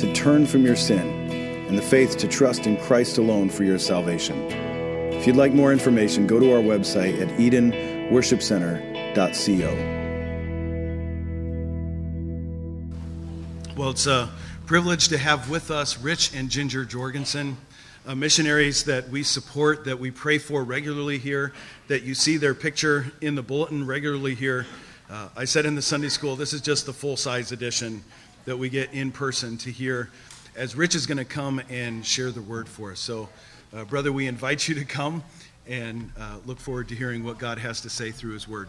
to turn from your sin, and the faith to trust in Christ alone for your salvation. If you'd like more information, go to our website at edenworshipcenter.co. Well, it's a privilege to have with us Rich and Ginger Jorgensen, uh, missionaries that we support, that we pray for regularly here, that you see their picture in the bulletin regularly here. Uh, I said in the Sunday school, this is just the full size edition that we get in person to hear as Rich is going to come and share the word for us. So, uh, brother, we invite you to come and uh, look forward to hearing what God has to say through his word.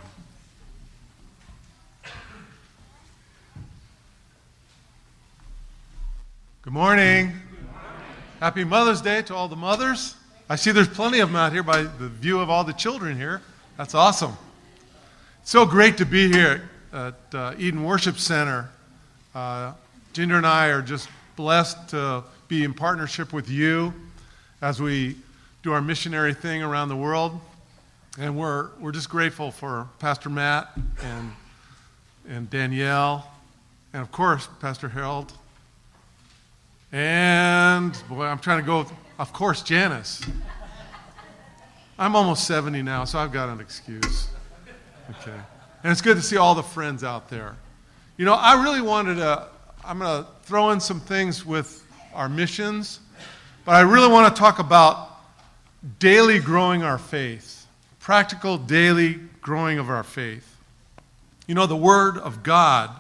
Good morning. Happy Mother's Day to all the mothers. I see there's plenty of them out here by the view of all the children here. That's awesome. It's so great to be here at uh, Eden Worship Center uh, Ginger and I are just blessed to be in partnership with you as we do our missionary thing around the world. And we're, we're just grateful for Pastor Matt and, and Danielle, and of course, Pastor Harold. And, boy, I'm trying to go, of course, Janice. I'm almost 70 now, so I've got an excuse. Okay. And it's good to see all the friends out there. You know, I really wanted to, I'm going to throw in some things with our missions, but I really want to talk about daily growing our faith, practical daily growing of our faith. You know, the Word of God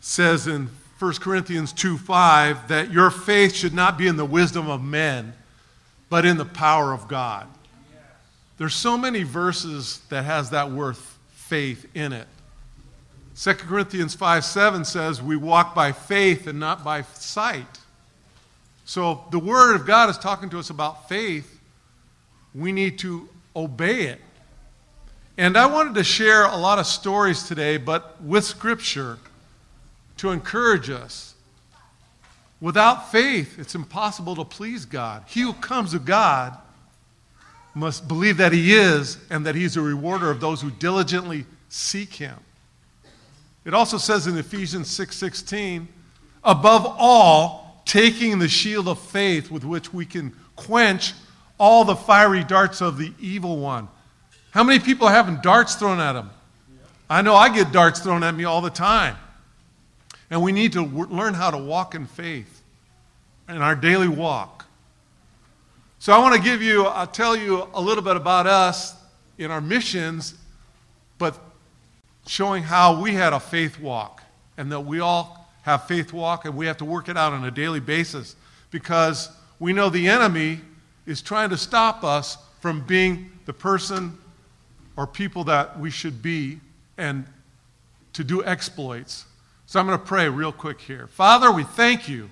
says in 1 Corinthians 2 5 that your faith should not be in the wisdom of men, but in the power of God. There's so many verses that has that word faith in it. 2 Corinthians 5 7 says, We walk by faith and not by sight. So the Word of God is talking to us about faith. We need to obey it. And I wanted to share a lot of stories today, but with Scripture to encourage us. Without faith, it's impossible to please God. He who comes to God must believe that He is and that He's a rewarder of those who diligently seek Him. It also says in Ephesians 6:16, above all, taking the shield of faith with which we can quench all the fiery darts of the evil one. How many people are having darts thrown at them? I know I get darts thrown at me all the time. And we need to w- learn how to walk in faith in our daily walk. So I want to give you, I'll tell you a little bit about us in our missions, but showing how we had a faith walk and that we all have faith walk and we have to work it out on a daily basis because we know the enemy is trying to stop us from being the person or people that we should be and to do exploits. So I'm going to pray real quick here. Father, we thank you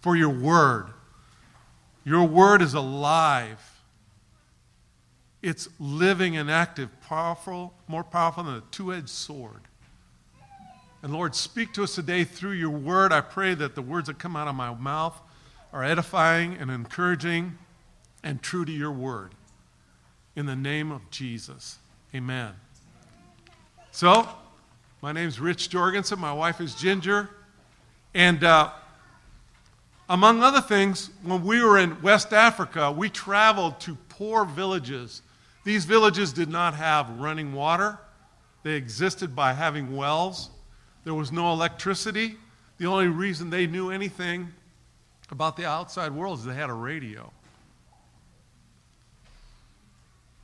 for your word. Your word is alive. It's living and active, powerful, more powerful than a two edged sword. And Lord, speak to us today through your word. I pray that the words that come out of my mouth are edifying and encouraging and true to your word. In the name of Jesus. Amen. So, my name's Rich Jorgensen. My wife is Ginger. And uh, among other things, when we were in West Africa, we traveled to poor villages these villages did not have running water, they existed by having wells. There was no electricity. The only reason they knew anything about the outside world is they had a radio.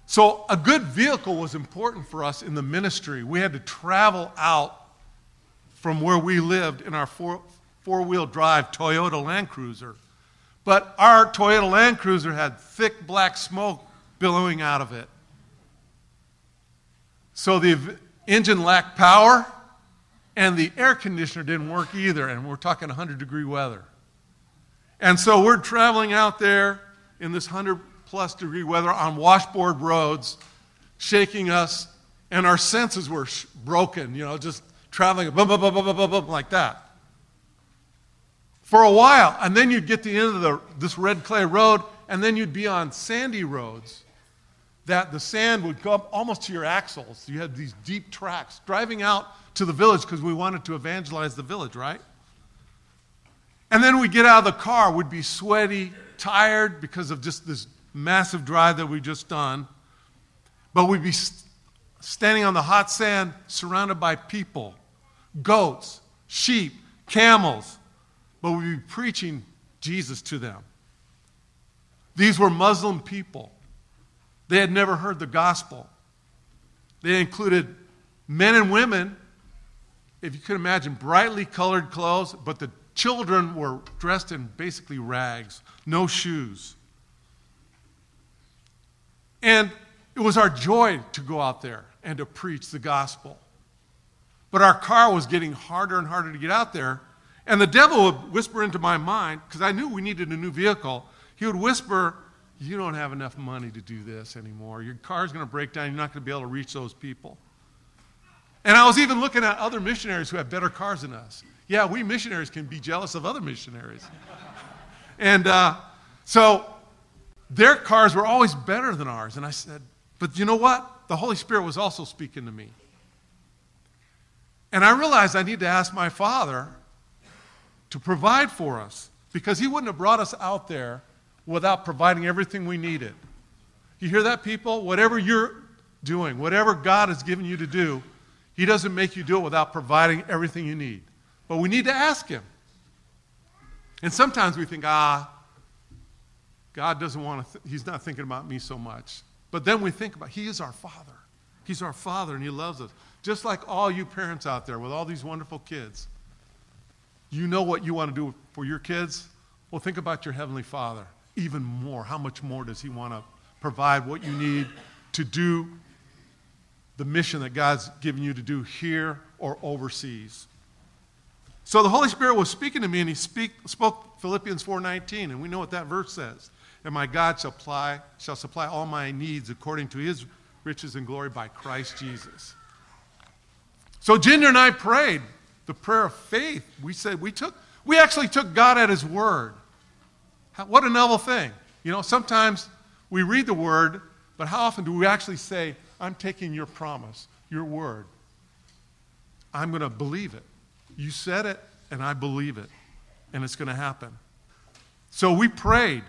So, a good vehicle was important for us in the ministry. We had to travel out from where we lived in our four, four-wheel drive Toyota Land Cruiser. But our Toyota Land Cruiser had thick black smoke billowing out of it. So the engine lacked power, And the air conditioner didn't work either, and we're talking 100 degree weather. And so we're traveling out there in this 100 plus degree weather on washboard roads, shaking us, and our senses were sh- broken, you know, just traveling bum, bum, bum, bum, bum, bum, like that. For a while, and then you'd get to the end of the, this red clay road, and then you'd be on sandy roads that the sand would go up almost to your axles. You had these deep tracks driving out to the village because we wanted to evangelize the village, right? And then we get out of the car, we'd be sweaty, tired because of just this massive drive that we just done. But we'd be st- standing on the hot sand surrounded by people, goats, sheep, camels, but we'd be preaching Jesus to them. These were Muslim people. They had never heard the gospel. They included men and women, if you could imagine, brightly colored clothes, but the children were dressed in basically rags, no shoes. And it was our joy to go out there and to preach the gospel. But our car was getting harder and harder to get out there. And the devil would whisper into my mind, because I knew we needed a new vehicle, he would whisper, You don't have enough money to do this anymore. Your car's going to break down. You're not going to be able to reach those people. And I was even looking at other missionaries who have better cars than us. Yeah, we missionaries can be jealous of other missionaries. and uh, so their cars were always better than ours. And I said, But you know what? The Holy Spirit was also speaking to me. And I realized I need to ask my Father to provide for us because He wouldn't have brought us out there without providing everything we needed. You hear that, people? Whatever you're doing, whatever God has given you to do, He doesn't make you do it without providing everything you need. But we need to ask Him. And sometimes we think, ah, God doesn't want to, th- He's not thinking about me so much. But then we think about, He is our Father. He's our Father and He loves us. Just like all you parents out there with all these wonderful kids. You know what you want to do for your kids? Well, think about your Heavenly Father. Even more. How much more does He want to provide what you need to do the mission that God's given you to do here or overseas? So the Holy Spirit was speaking to me, and He speak, spoke Philippians 4:19, and we know what that verse says. And my God shall supply, shall supply all my needs according to His riches and glory by Christ Jesus. So Ginger and I prayed the prayer of faith. We said we took, we actually took God at His word. How, what a novel thing. You know, sometimes we read the word, but how often do we actually say, I'm taking your promise, your word? I'm going to believe it. You said it, and I believe it, and it's going to happen. So we prayed,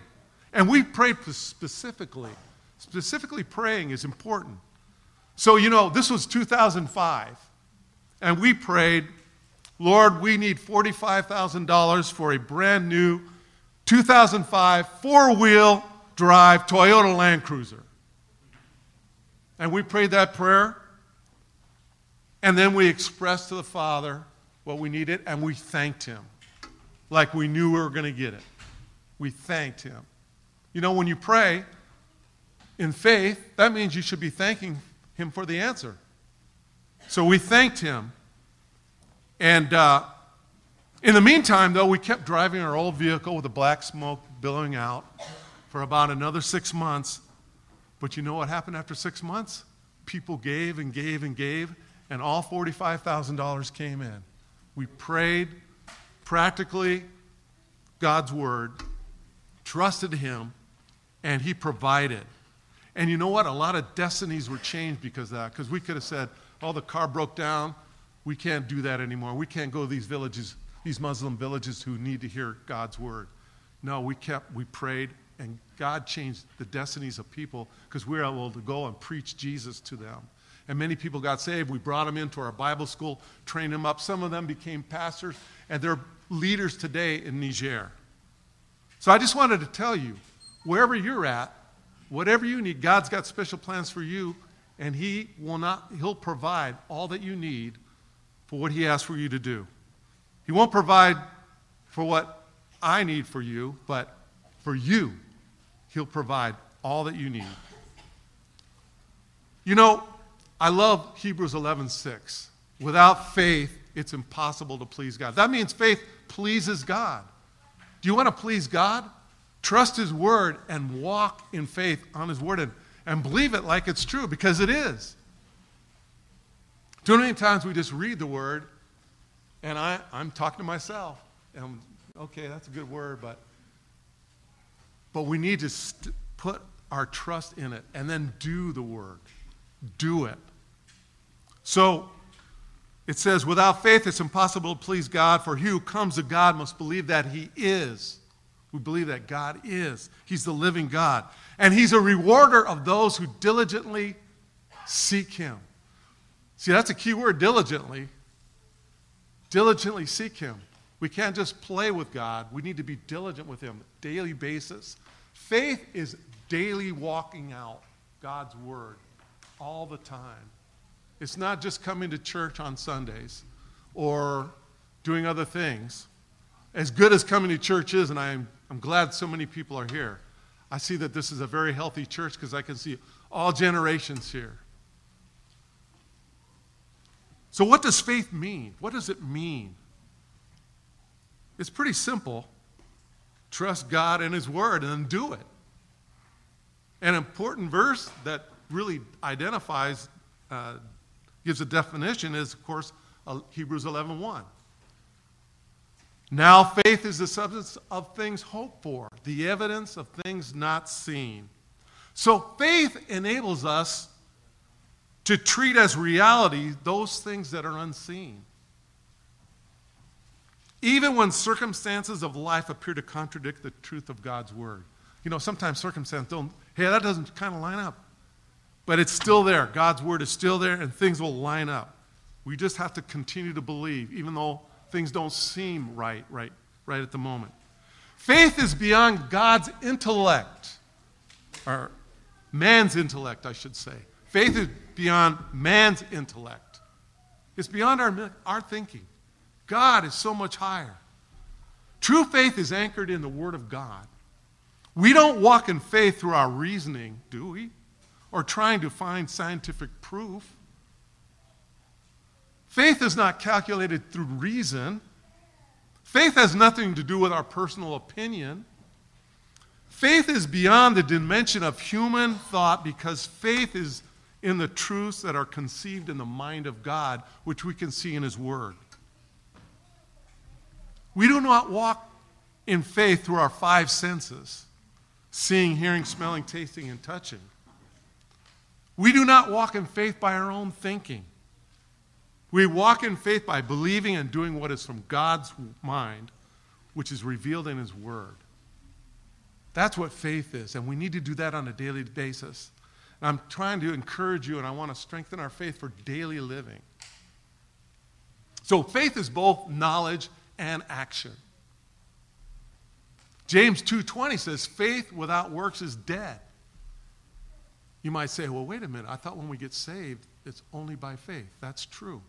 and we prayed specifically. Specifically, praying is important. So, you know, this was 2005, and we prayed, Lord, we need $45,000 for a brand new 2005 four wheel drive Toyota Land Cruiser. And we prayed that prayer, and then we expressed to the Father what we needed, and we thanked Him like we knew we were going to get it. We thanked Him. You know, when you pray in faith, that means you should be thanking Him for the answer. So we thanked Him. And uh, in the meantime, though, we kept driving our old vehicle with the black smoke billowing out for about another six months. But you know what happened after six months? People gave and gave and gave, and all $45,000 came in. We prayed practically God's word, trusted Him, and He provided. And you know what? A lot of destinies were changed because of that. Because we could have said, oh, the car broke down. We can't do that anymore. We can't go to these villages, these Muslim villages who need to hear God's word. No, we kept, we prayed, and God changed the destinies of people because we were able to go and preach Jesus to them. And many people got saved. We brought them into our Bible school, trained them up. Some of them became pastors, and they're leaders today in Niger. So I just wanted to tell you wherever you're at, whatever you need, God's got special plans for you, and He will not, He'll provide all that you need for what He asks for you to do. He won't provide for what I need for you, but for you, He'll provide all that you need. You know, I love Hebrews 11:6. Without faith, it's impossible to please God. That means faith pleases God. Do you want to please God? Trust His Word and walk in faith on His Word and, and believe it like it's true because it is. Too many times we just read the Word and I, I'm talking to myself. And okay, that's a good word, but but we need to st- put our trust in it and then do the work. Do it. So it says, without faith, it's impossible to please God, for he who comes to God must believe that he is. We believe that God is. He's the living God. And he's a rewarder of those who diligently seek him. See, that's a key word diligently. Diligently seek him. We can't just play with God. We need to be diligent with him daily basis. Faith is daily walking out God's word all the time. It's not just coming to church on Sundays or doing other things. As good as coming to church is, and I'm, I'm glad so many people are here, I see that this is a very healthy church because I can see all generations here. So, what does faith mean? What does it mean? It's pretty simple. Trust God and His Word and then do it. An important verse that really identifies, uh, gives a definition is, of course, uh, Hebrews 11 1. Now faith is the substance of things hoped for, the evidence of things not seen. So faith enables us to treat as reality those things that are unseen. Even when circumstances of life appear to contradict the truth of God's word. You know, sometimes circumstances don't, hey, that doesn't kind of line up. But it's still there. God's word is still there, and things will line up. We just have to continue to believe, even though things don't seem right, right, right at the moment. Faith is beyond God's intellect, or man's intellect, I should say. Faith is beyond man's intellect. It's beyond our, our thinking. God is so much higher. True faith is anchored in the Word of God. We don't walk in faith through our reasoning, do we? Or trying to find scientific proof. Faith is not calculated through reason. Faith has nothing to do with our personal opinion. Faith is beyond the dimension of human thought because faith is in the truths that are conceived in the mind of God, which we can see in His Word. We do not walk in faith through our five senses seeing, hearing, smelling, tasting, and touching. We do not walk in faith by our own thinking. We walk in faith by believing and doing what is from God's mind, which is revealed in His Word. That's what faith is, and we need to do that on a daily basis. I'm trying to encourage you, and I want to strengthen our faith for daily living. So, faith is both knowledge and action. James 2:20 says faith without works is dead. You might say, "Well, wait a minute. I thought when we get saved, it's only by faith." That's true.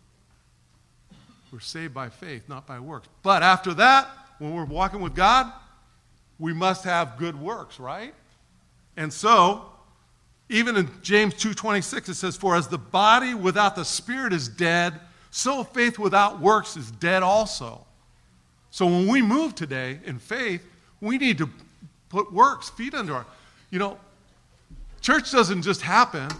We're saved by faith, not by works. But after that, when we're walking with God, we must have good works, right? And so, even in James 2:26 it says, "For as the body without the spirit is dead, so faith without works is dead also." So when we move today in faith, we need to put works, feet under our. You know, church doesn't just happen.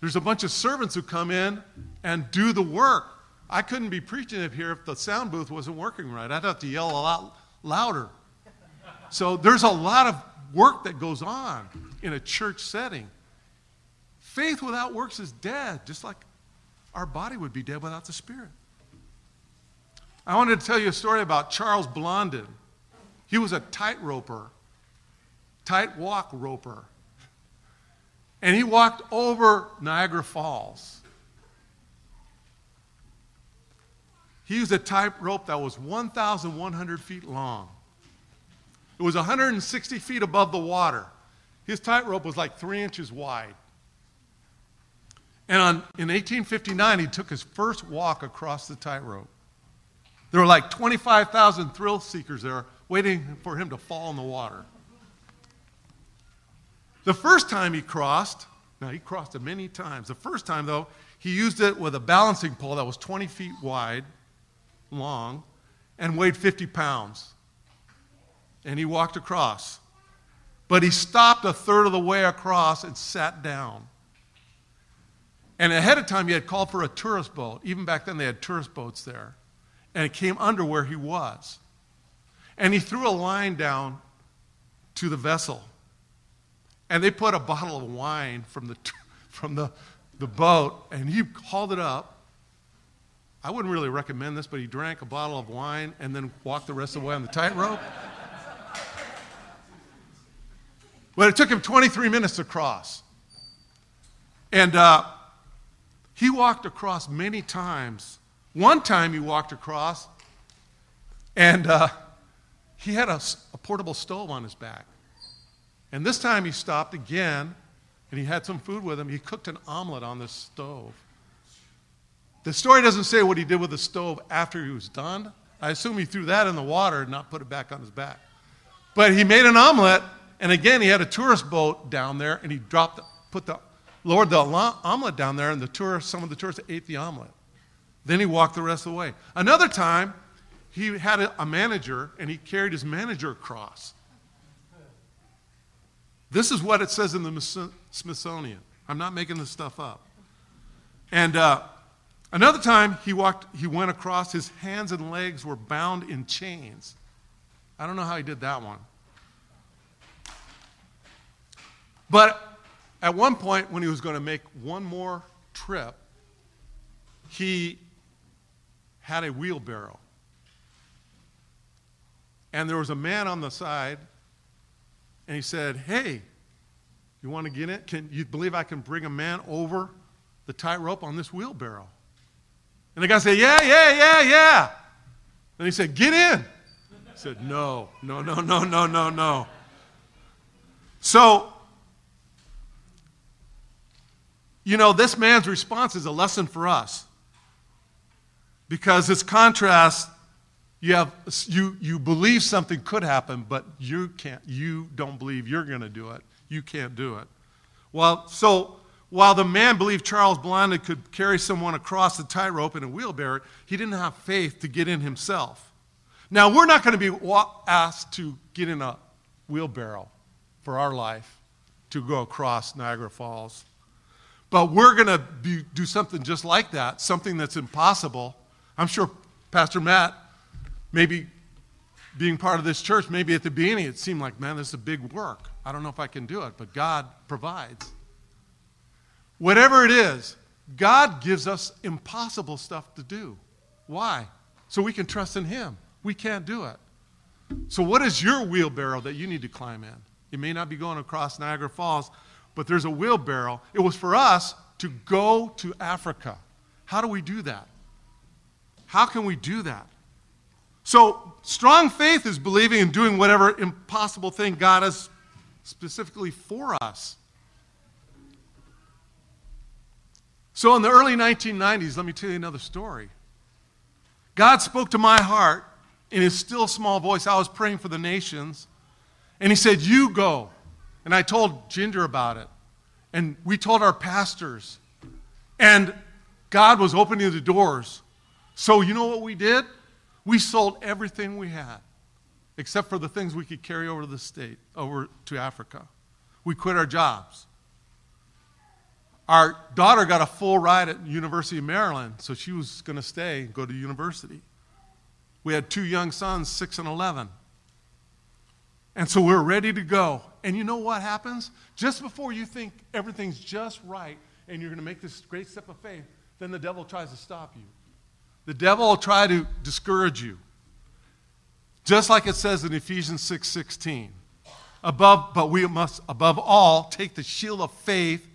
There's a bunch of servants who come in and do the work. I couldn't be preaching it here if the sound booth wasn't working right. I'd have to yell a lot louder. So there's a lot of work that goes on in a church setting. Faith without works is dead, just like our body would be dead without the Spirit. I wanted to tell you a story about Charles Blondin. He was a tight roper, tight walk roper. And he walked over Niagara Falls. He used a tight rope that was 1,100 feet long. It was 160 feet above the water. His tight rope was like three inches wide. And on, in 1859, he took his first walk across the tightrope. There were like 25,000 thrill seekers there waiting for him to fall in the water. The first time he crossed, now he crossed it many times. The first time, though, he used it with a balancing pole that was 20 feet wide long and weighed 50 pounds. And he walked across. But he stopped a third of the way across and sat down. And ahead of time, he had called for a tourist boat. Even back then, they had tourist boats there. And it came under where he was. And he threw a line down to the vessel. And they put a bottle of wine from the, from the, the boat, and he hauled it up. I wouldn't really recommend this, but he drank a bottle of wine and then walked the rest of the way on the tightrope. but it took him 23 minutes to cross. And uh, he walked across many times. One time he walked across, and uh, he had a, a portable stove on his back. And this time he stopped again and he had some food with him. He cooked an omelet on the stove. The story doesn't say what he did with the stove after he was done. I assume he threw that in the water and not put it back on his back. But he made an omelet, and again, he had a tourist boat down there, and he dropped, put the, lowered the omelet down there, and the tourists, some of the tourists ate the omelet. Then he walked the rest of the way. Another time, he had a, a manager, and he carried his manager across. This is what it says in the Smithsonian. I'm not making this stuff up. And uh, another time he walked, he went across, his hands and legs were bound in chains. I don't know how he did that one. But at one point, when he was going to make one more trip, he had a wheelbarrow. And there was a man on the side and he said, Hey, you want to get in? Can you believe I can bring a man over the tightrope on this wheelbarrow? And the guy said, Yeah, yeah, yeah, yeah. And he said, Get in. He said, No, no, no, no, no, no, no. So, you know, this man's response is a lesson for us. Because it's contrast you have you you believe something could happen but you can't you don't believe you're going to do it. You can't do it. Well so while the man believed charles blondin could carry someone across the tightrope in a wheelbarrow he didn't have faith to get in himself. Now we're not going to be asked to get in a wheelbarrow for our life to go across niagara falls but we're going to do something just like that something that's impossible i'm sure pastor matt maybe being part of this church, maybe at the beginning it seemed like, man, this is a big work. I don't know if I can do it, but God provides. Whatever it is, God gives us impossible stuff to do. Why? So we can trust in Him. We can't do it. So, what is your wheelbarrow that you need to climb in? You may not be going across Niagara Falls, but there's a wheelbarrow. It was for us to go to Africa. How do we do that? How can we do that? So, strong faith is believing and doing whatever impossible thing God has specifically for us. So, in the early 1990s, let me tell you another story. God spoke to my heart in his still small voice. I was praying for the nations, and he said, You go. And I told Ginger about it. And we told our pastors. And God was opening the doors. So, you know what we did? We sold everything we had, except for the things we could carry over to the state, over to Africa. We quit our jobs. Our daughter got a full ride at University of Maryland, so she was going to stay and go to university. We had two young sons, 6 and 11. And so we're ready to go. And you know what happens? Just before you think everything's just right and you're going to make this great step of faith, then the devil tries to stop you. The devil will try to discourage you. Just like it says in Ephesians 6 16. Above, but we must, above all, take the shield of faith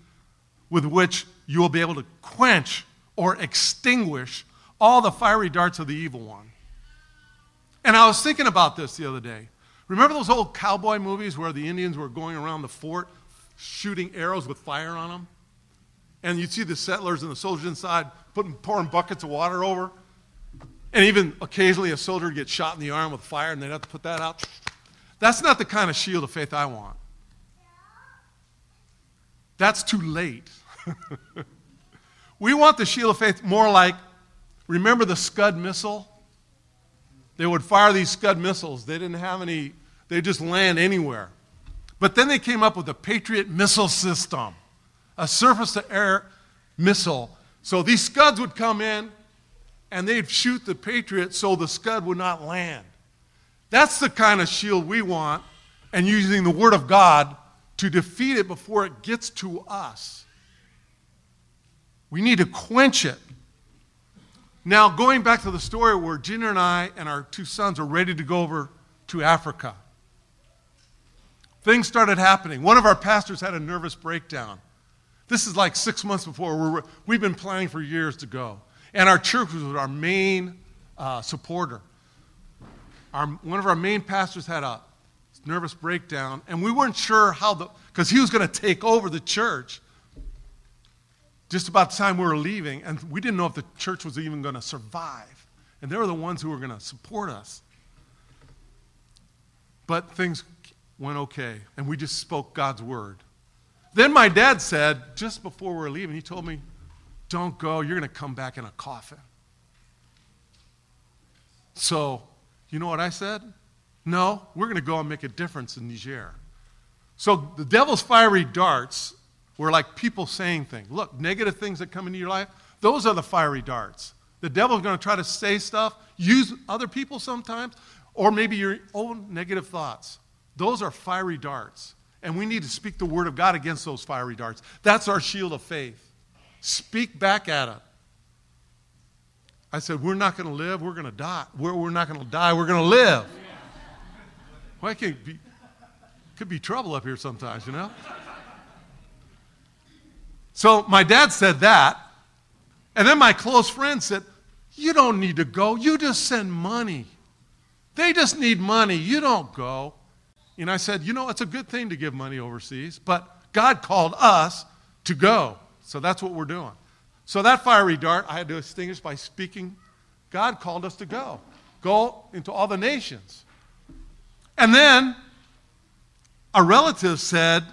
with which you will be able to quench or extinguish all the fiery darts of the evil one. And I was thinking about this the other day. Remember those old cowboy movies where the Indians were going around the fort shooting arrows with fire on them? And you'd see the settlers and the soldiers inside putting, pouring buckets of water over. And even occasionally a soldier would get shot in the arm with fire and they'd have to put that out. That's not the kind of shield of faith I want. That's too late. we want the shield of faith more like remember the Scud missile They would fire these Scud missiles. They didn't have any, they just land anywhere. But then they came up with the Patriot missile system, a surface to air missile. So these Scuds would come in and they'd shoot the Patriot so the Scud would not land. That's the kind of shield we want, and using the Word of God to defeat it before it gets to us. We need to quench it. Now, going back to the story where Ginger and I and our two sons are ready to go over to Africa, things started happening. One of our pastors had a nervous breakdown. This is like six months before. we have been planning for years to go. And our church was our main uh, supporter. Our, one of our main pastors had a nervous breakdown, and we weren't sure how the, because he was going to take over the church just about the time we were leaving, and we didn't know if the church was even going to survive. And they were the ones who were going to support us. But things went okay, and we just spoke God's word. Then my dad said, just before we were leaving, he told me, Don't go, you're going to come back in a coffin. So, you know what I said? No, we're going to go and make a difference in Niger. So the devil's fiery darts were like people saying things. Look, negative things that come into your life, those are the fiery darts. The devil's going to try to say stuff, use other people sometimes, or maybe your own negative thoughts. Those are fiery darts. And we need to speak the word of God against those fiery darts. That's our shield of faith. Speak back at it. I said, We're not going to live, we're going to die. We're, we're not going to die, we're going to live. Why well, can't be, could be trouble up here sometimes, you know? So my dad said that. And then my close friend said, You don't need to go. You just send money. They just need money. You don't go. And I said, You know, it's a good thing to give money overseas, but God called us to go. So that's what we're doing. So that fiery dart, I had to extinguish by speaking. God called us to go. Go into all the nations. And then a relative said,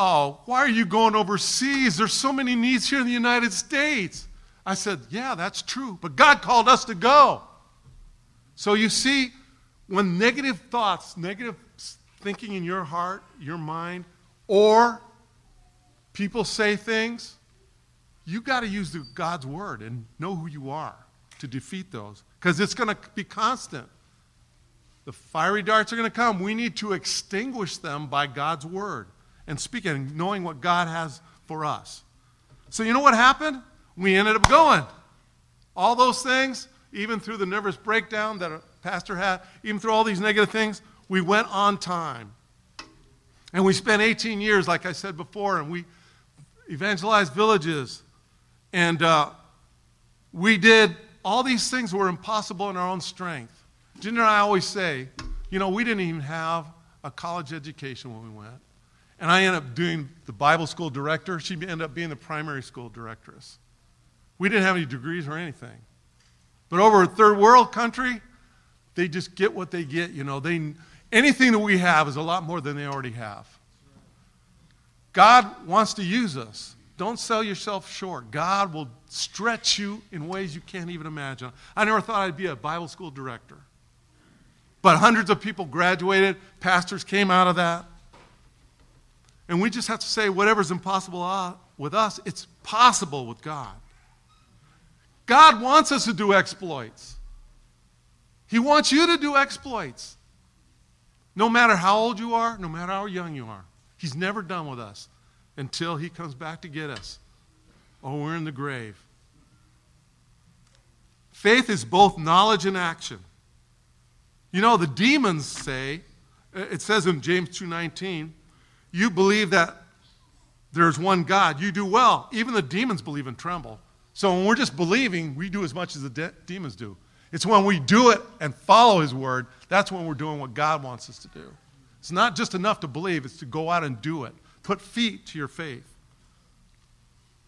Oh, why are you going overseas? There's so many needs here in the United States. I said, Yeah, that's true. But God called us to go. So you see, when negative thoughts, negative thinking in your heart, your mind, or people say things, you got to use the, God's word and know who you are to defeat those because it's going to be constant. The fiery darts are going to come. We need to extinguish them by God's word and speaking, and knowing what God has for us. So, you know what happened? We ended up going. All those things, even through the nervous breakdown that a pastor had, even through all these negative things, we went on time. And we spent 18 years, like I said before, and we evangelized villages. And uh, we did all these things were impossible in our own strength. Ginger and I always say, you know, we didn't even have a college education when we went. And I ended up doing the Bible school director. She ended up being the primary school directress. We didn't have any degrees or anything. But over a third world country, they just get what they get. You know, they, anything that we have is a lot more than they already have. God wants to use us. Don't sell yourself short. God will stretch you in ways you can't even imagine. I never thought I'd be a Bible school director. But hundreds of people graduated, pastors came out of that. And we just have to say, whatever's impossible with us, it's possible with God. God wants us to do exploits. He wants you to do exploits. No matter how old you are, no matter how young you are. He's never done with us until he comes back to get us. Oh, we're in the grave. Faith is both knowledge and action. You know, the demons say, it says in James 2:19, you believe that there's one God, you do well. Even the demons believe and tremble. So when we're just believing, we do as much as the de- demons do. It's when we do it and follow His word, that's when we're doing what God wants us to do. It's not just enough to believe, it's to go out and do it. Put feet to your faith.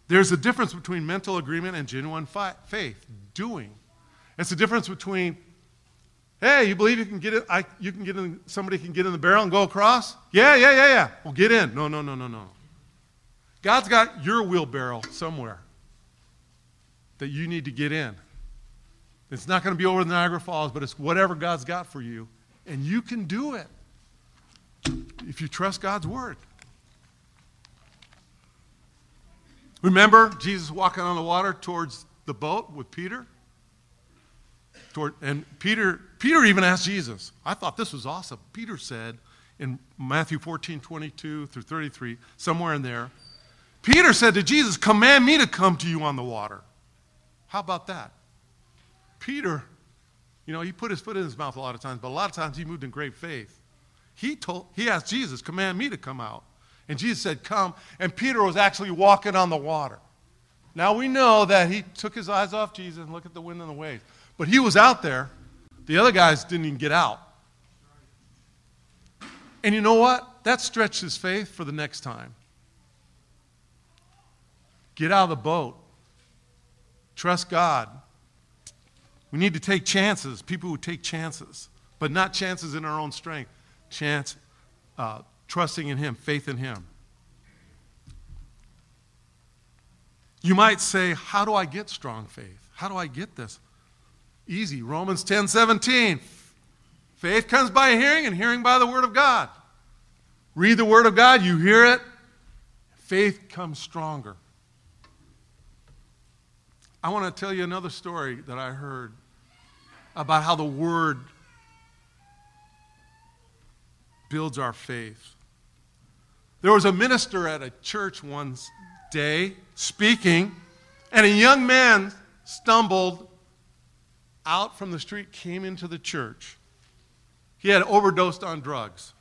There's a difference between mental agreement and genuine fi- faith, doing. It's a difference between Hey, you believe you can get in? I, you can get in, somebody can get in the barrel and go across? Yeah, yeah, yeah, yeah. Well, get in. No, no, no, no, no. God's got your wheelbarrow somewhere that you need to get in. It's not going to be over the Niagara Falls, but it's whatever God's got for you. And you can do it if you trust God's word. Remember Jesus walking on the water towards the boat with Peter? Toward, and Peter, Peter even asked Jesus. I thought this was awesome. Peter said in Matthew 14, 22 through 33, somewhere in there, Peter said to Jesus, Command me to come to you on the water. How about that? Peter, you know, he put his foot in his mouth a lot of times, but a lot of times he moved in great faith. He told he asked Jesus, "Command me to come out." And Jesus said, "Come." And Peter was actually walking on the water. Now we know that he took his eyes off Jesus and looked at the wind and the waves. But he was out there. The other guys didn't even get out. And you know what? That stretched his faith for the next time. Get out of the boat. Trust God. We need to take chances, people who take chances, but not chances in our own strength, chance uh, trusting in Him, faith in Him. You might say, How do I get strong faith? How do I get this? Easy. Romans 10 17. Faith comes by hearing, and hearing by the Word of God. Read the Word of God, you hear it, faith comes stronger. I want to tell you another story that I heard about how the Word builds our faith. There was a minister at a church one day speaking, and a young man stumbled out from the street, came into the church. He had overdosed on drugs.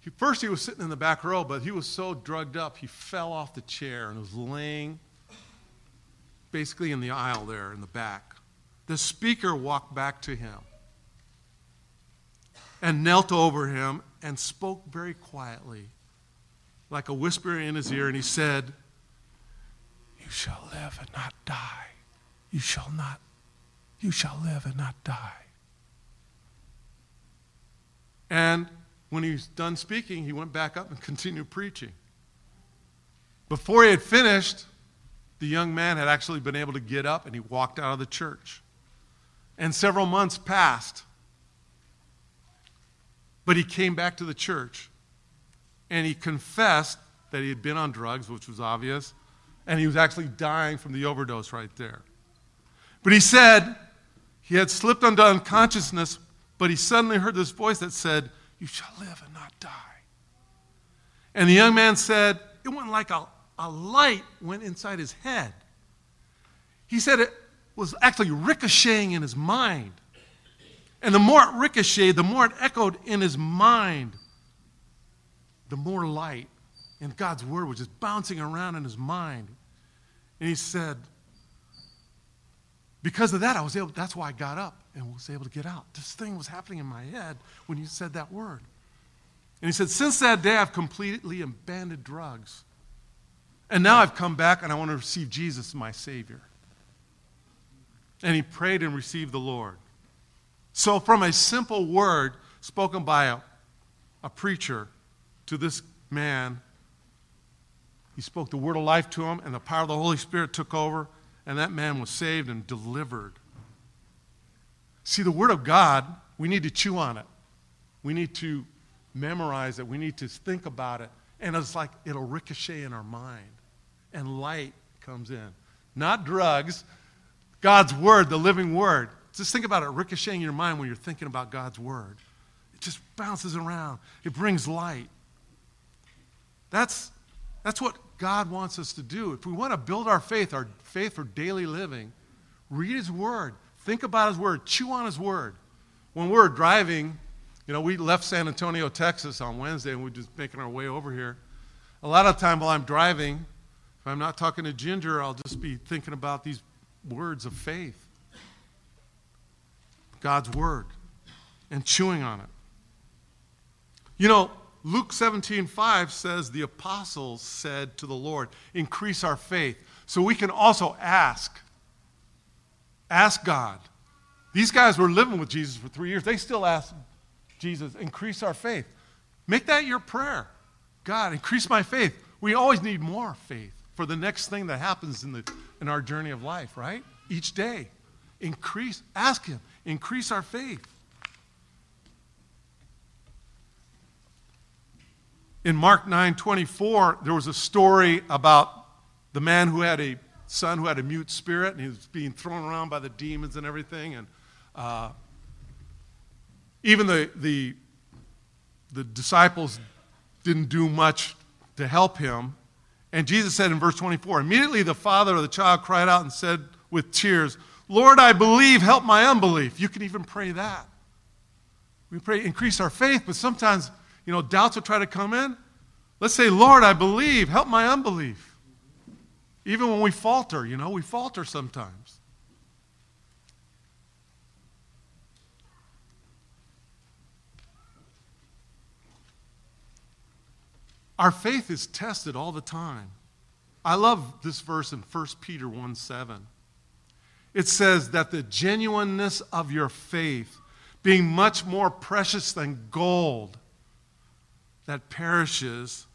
He, first, he was sitting in the back row, but he was so drugged up, he fell off the chair and was laying basically in the aisle there in the back. The speaker walked back to him and knelt over him and spoke very quietly, like a whisper in his ear, and he said, You shall live and not die. You shall not, you shall live and not die. And when he was done speaking, he went back up and continued preaching. Before he had finished, the young man had actually been able to get up and he walked out of the church. And several months passed. But he came back to the church and he confessed that he had been on drugs, which was obvious, and he was actually dying from the overdose right there. But he said he had slipped into unconsciousness, but he suddenly heard this voice that said, you shall live and not die. And the young man said, It went like a, a light went inside his head. He said it was actually ricocheting in his mind. And the more it ricocheted, the more it echoed in his mind, the more light and God's word was just bouncing around in his mind. And he said, Because of that, I was able, that's why I got up and was able to get out. This thing was happening in my head when you said that word. And he said, Since that day, I've completely abandoned drugs. And now I've come back and I want to receive Jesus my Savior. And he prayed and received the Lord. So, from a simple word spoken by a, a preacher to this man, he spoke the word of life to him, and the power of the Holy Spirit took over, and that man was saved and delivered. See, the Word of God, we need to chew on it. We need to memorize it. We need to think about it. And it's like it'll ricochet in our mind. And light comes in. Not drugs, God's Word, the living Word. Just think about it ricocheting in your mind when you're thinking about God's Word. It just bounces around, it brings light. That's, that's what God wants us to do. If we want to build our faith, our faith for daily living, read His Word. Think about His Word. Chew on His Word. When we were driving, you know, we left San Antonio, Texas on Wednesday, and we are just making our way over here. A lot of time while I'm driving, if I'm not talking to Ginger, I'll just be thinking about these words of faith. God's Word and chewing on it. You know, Luke 17, 5 says the apostles said to the Lord, increase our faith. So we can also ask Ask God. These guys were living with Jesus for three years. They still ask Jesus, increase our faith. Make that your prayer. God, increase my faith. We always need more faith for the next thing that happens in the in our journey of life, right? Each day. Increase, ask Him, increase our faith. In Mark 9 24, there was a story about the man who had a son who had a mute spirit and he was being thrown around by the demons and everything. And uh, even the, the, the disciples didn't do much to help him. And Jesus said in verse 24, immediately the father of the child cried out and said with tears, Lord, I believe, help my unbelief. You can even pray that. We pray, increase our faith, but sometimes, you know, doubts will try to come in. Let's say, Lord, I believe, help my unbelief. Even when we falter, you know, we falter sometimes. Our faith is tested all the time. I love this verse in 1 Peter 1 7. It says that the genuineness of your faith, being much more precious than gold that perishes,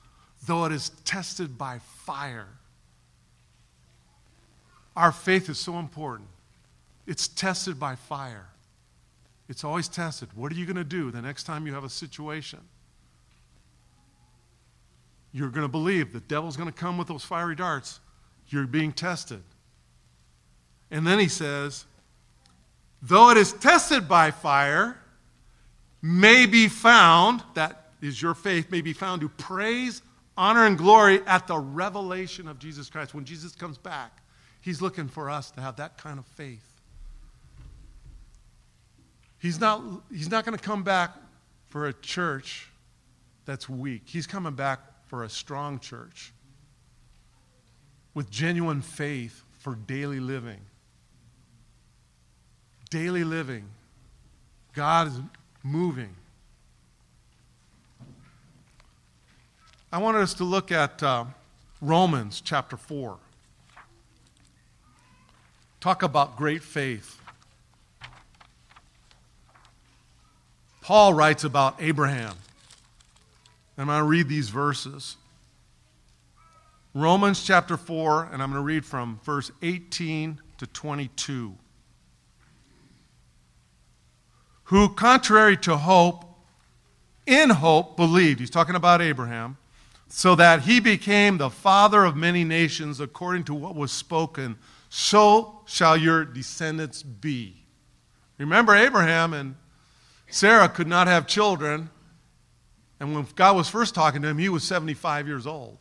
though it is tested by fire. Our faith is so important. It's tested by fire. It's always tested. What are you going to do the next time you have a situation? You're going to believe the devil's going to come with those fiery darts. You're being tested. And then he says, though it is tested by fire, may be found, that is your faith, may be found to praise, honor, and glory at the revelation of Jesus Christ. When Jesus comes back, he's looking for us to have that kind of faith. He's not, he's not going to come back for a church that's weak. He's coming back for a strong church with genuine faith for daily living. Daily living. God is moving. I wanted us to look at uh, Romans chapter 4. Talk about great faith. Paul writes about Abraham. I'm going to read these verses. Romans chapter 4, and I'm going to read from verse 18 to 22. Who, contrary to hope, in hope believed. He's talking about Abraham. So that he became the father of many nations according to what was spoken. So shall your descendants be. Remember, Abraham and Sarah could not have children and when God was first talking to him, he was 75 years old.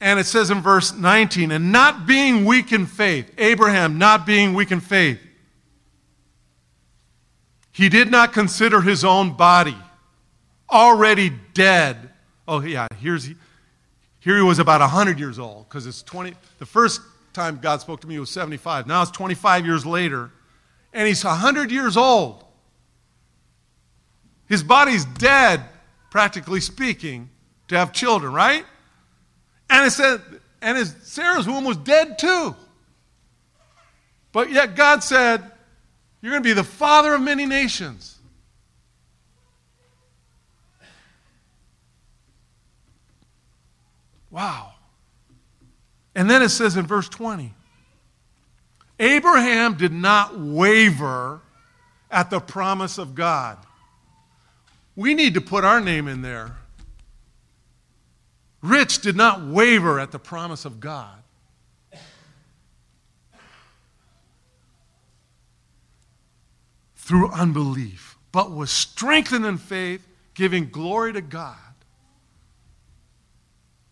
And it says in verse 19, and not being weak in faith, Abraham not being weak in faith, he did not consider his own body already dead. Oh, yeah, here's, here he was about 100 years old because it's 20. The first time God spoke to me was 75. Now it's 25 years later, and he's 100 years old. His body's dead, practically speaking, to have children, right? And it said, and his Sarah's womb was dead too. But yet God said, You're going to be the father of many nations. Wow. And then it says in verse 20 Abraham did not waver at the promise of God. We need to put our name in there. Rich did not waver at the promise of God. Through unbelief, but was strengthened in faith, giving glory to God.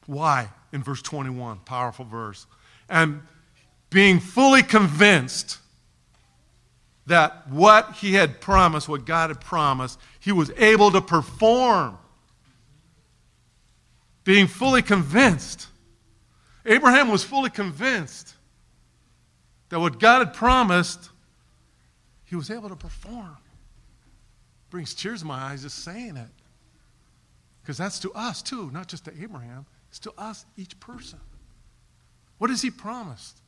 Why? In verse 21, powerful verse. And being fully convinced that what he had promised, what God had promised, he was able to perform. Being fully convinced. Abraham was fully convinced that what God had promised, he was able to perform. Brings tears to my eyes just saying it. Because that's to us too, not just to Abraham, it's to us, each person. What has he promised?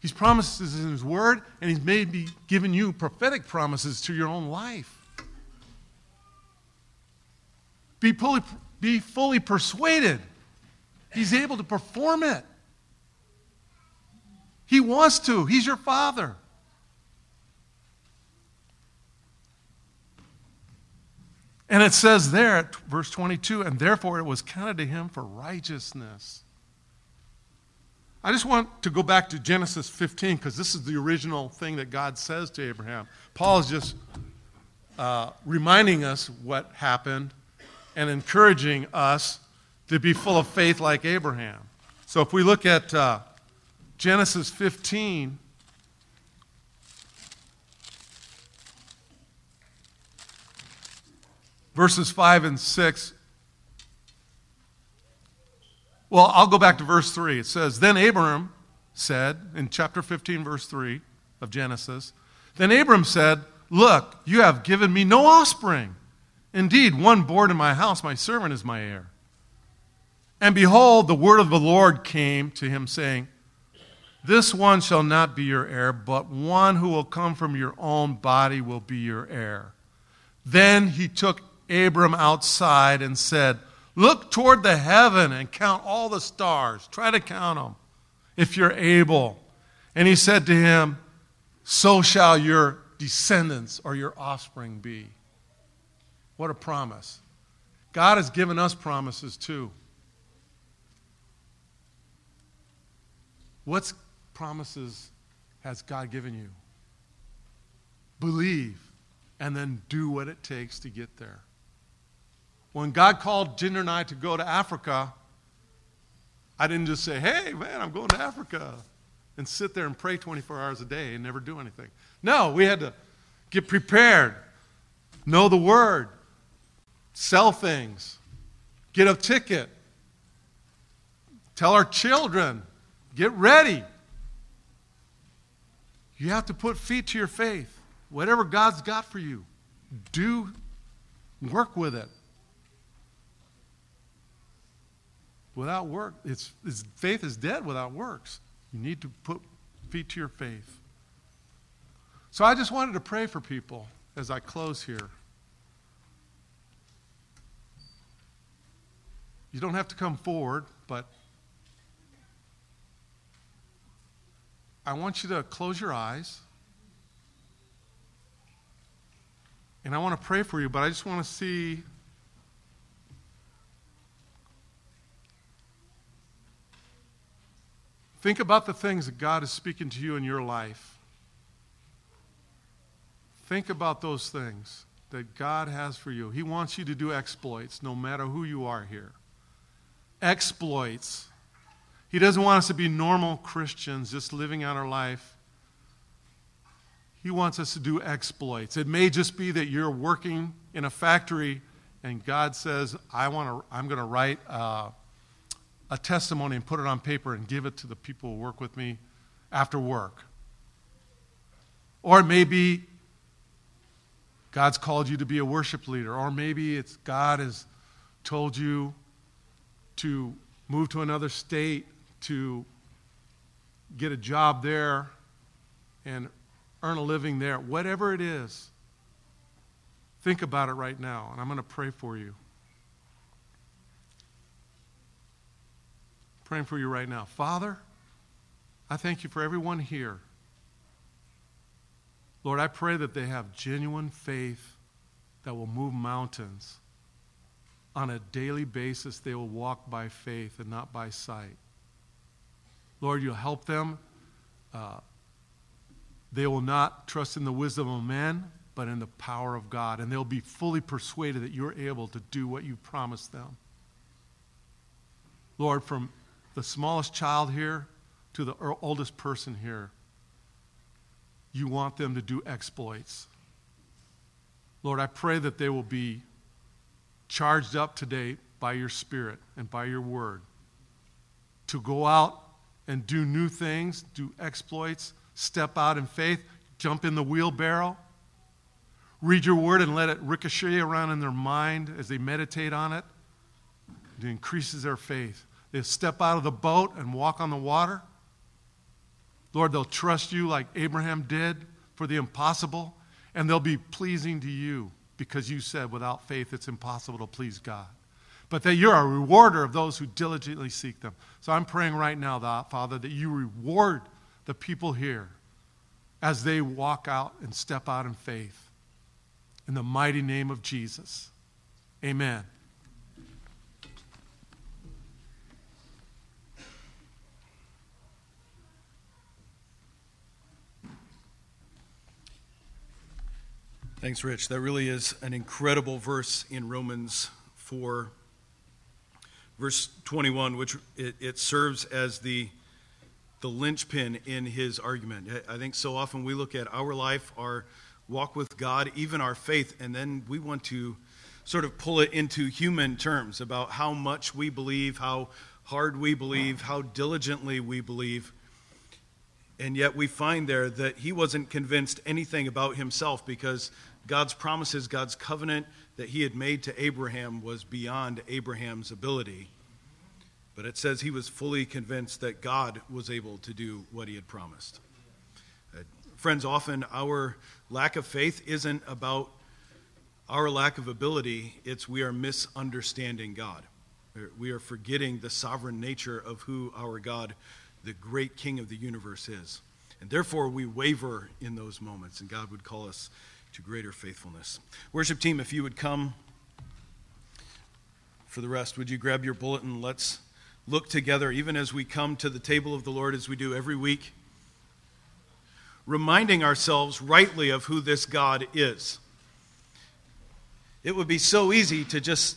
He's promises in His Word, and He's maybe given you prophetic promises to your own life. Be fully, be fully persuaded. He's able to perform it. He wants to. He's your father. And it says there at verse 22, and therefore it was counted to him for righteousness. I just want to go back to Genesis 15 because this is the original thing that God says to Abraham. Paul is just uh, reminding us what happened and encouraging us to be full of faith like Abraham. So if we look at uh, Genesis 15, verses 5 and 6. Well, I'll go back to verse 3. It says, Then Abram said, in chapter 15, verse 3 of Genesis, Then Abram said, Look, you have given me no offspring. Indeed, one born in my house, my servant is my heir. And behold, the word of the Lord came to him, saying, This one shall not be your heir, but one who will come from your own body will be your heir. Then he took Abram outside and said, Look toward the heaven and count all the stars. Try to count them if you're able. And he said to him, So shall your descendants or your offspring be. What a promise. God has given us promises too. What promises has God given you? Believe and then do what it takes to get there. When God called Ginger and I to go to Africa, I didn't just say, hey, man, I'm going to Africa, and sit there and pray 24 hours a day and never do anything. No, we had to get prepared, know the word, sell things, get a ticket, tell our children, get ready. You have to put feet to your faith. Whatever God's got for you, do work with it. Without work, it's, it's, faith is dead without works. You need to put feet to your faith. So I just wanted to pray for people as I close here. You don't have to come forward, but I want you to close your eyes. And I want to pray for you, but I just want to see Think about the things that God is speaking to you in your life. Think about those things that God has for you. He wants you to do exploits no matter who you are here. Exploits. He doesn't want us to be normal Christians just living out our life. He wants us to do exploits. It may just be that you're working in a factory and God says, I want to, I'm going to write. Uh, a testimony and put it on paper and give it to the people who work with me after work. Or maybe God's called you to be a worship leader, or maybe it's God has told you to move to another state to get a job there and earn a living there. Whatever it is, think about it right now, and I'm going to pray for you. Praying for you right now. Father, I thank you for everyone here. Lord, I pray that they have genuine faith that will move mountains. On a daily basis, they will walk by faith and not by sight. Lord, you'll help them. Uh, they will not trust in the wisdom of men, but in the power of God. And they'll be fully persuaded that you're able to do what you promised them. Lord, from the smallest child here to the oldest person here, you want them to do exploits. Lord, I pray that they will be charged up today by your Spirit and by your word to go out and do new things, do exploits, step out in faith, jump in the wheelbarrow, read your word and let it ricochet around in their mind as they meditate on it. It increases their faith. They step out of the boat and walk on the water. Lord, they'll trust you like Abraham did for the impossible, and they'll be pleasing to you because you said without faith it's impossible to please God. But that you're a rewarder of those who diligently seek them. So I'm praying right now, Father, that you reward the people here as they walk out and step out in faith. In the mighty name of Jesus. Amen. Thanks, Rich. That really is an incredible verse in Romans 4, verse 21, which it, it serves as the, the linchpin in his argument. I think so often we look at our life, our walk with God, even our faith, and then we want to sort of pull it into human terms about how much we believe, how hard we believe, how diligently we believe. And yet we find there that he wasn't convinced anything about himself because God's promises, God's covenant that he had made to Abraham was beyond Abraham's ability. But it says he was fully convinced that God was able to do what he had promised. Uh, friends, often our lack of faith isn't about our lack of ability, it's we are misunderstanding God. We are forgetting the sovereign nature of who our God the great King of the universe is. And therefore, we waver in those moments, and God would call us to greater faithfulness. Worship team, if you would come for the rest, would you grab your bulletin? Let's look together, even as we come to the table of the Lord, as we do every week, reminding ourselves rightly of who this God is. It would be so easy to just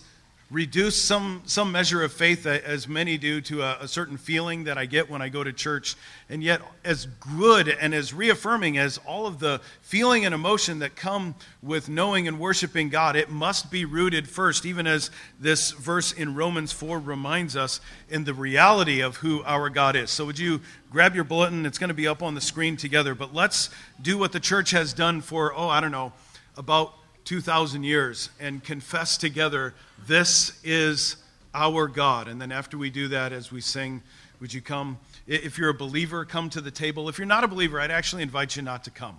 reduce some, some measure of faith, uh, as many do, to a, a, certain feeling that I get when I go to church. And yet, as good and as reaffirming as all of the feeling and emotion that come with knowing and worshiping God, it must be rooted first, even as this verse in Romans 4 reminds us, in the reality of who our God is. So, would you grab your bulletin? It's going to be up on the screen together. But let's do what the church has done for, oh, I don't know, about 2,000 years and confess together, This is our God. And then after we do that, as we sing, would you come? If you're a believer, come to the table. If you're not a believer, I'd actually invite you not to come.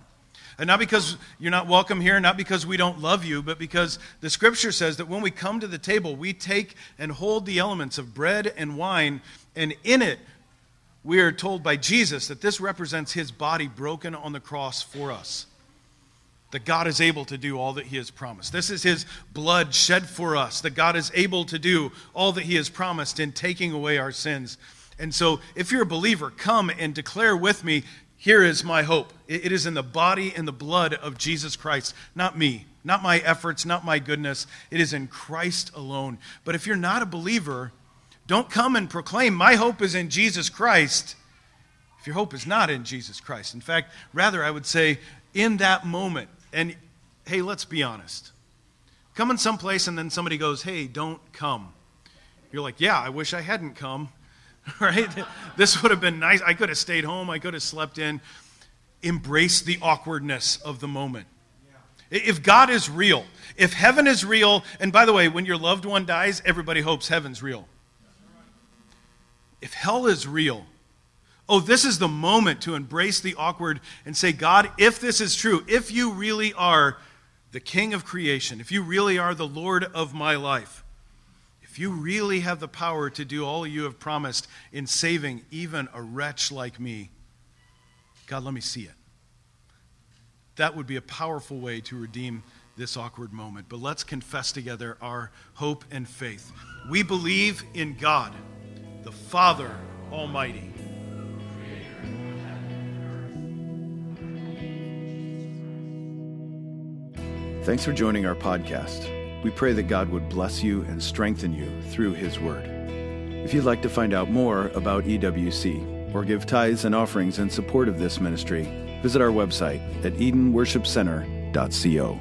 And not because you're not welcome here, not because we don't love you, but because the scripture says that when we come to the table, we take and hold the elements of bread and wine, and in it, we are told by Jesus that this represents his body broken on the cross for us that God is able to do all that He has promised. This is His blood shed for us, that God is able to do all that He has promised in taking away our sins. And so, if you're a believer, come and declare with me here is my hope. It is in the body and the blood of Jesus Christ, not me, not my efforts, not my goodness. It is in Christ alone. But if you're not a believer, don't come and proclaim, My hope is in Jesus Christ. If your hope is not in Jesus Christ. In fact, rather, I would say, in that moment, and hey, let's be honest. Come in some place and then somebody goes, hey, don't come. You're like, yeah, I wish I hadn't come. right? This would have been nice. I could have stayed home. I could have slept in. Embrace the awkwardness of the moment. If God is real, if heaven is real, and by the way, when your loved one dies, everybody hopes heaven's real. If hell is real, Oh, this is the moment to embrace the awkward and say, God, if this is true, if you really are the king of creation, if you really are the Lord of my life, if you really have the power to do all you have promised in saving even a wretch like me, God, let me see it. That would be a powerful way to redeem this awkward moment. But let's confess together our hope and faith. We believe in God, the Father Almighty Thanks for joining our podcast. We pray that God would bless you and strengthen you through His Word. If you'd like to find out more about EWC or give tithes and offerings in support of this ministry, visit our website at EdenWorshipCenter.co.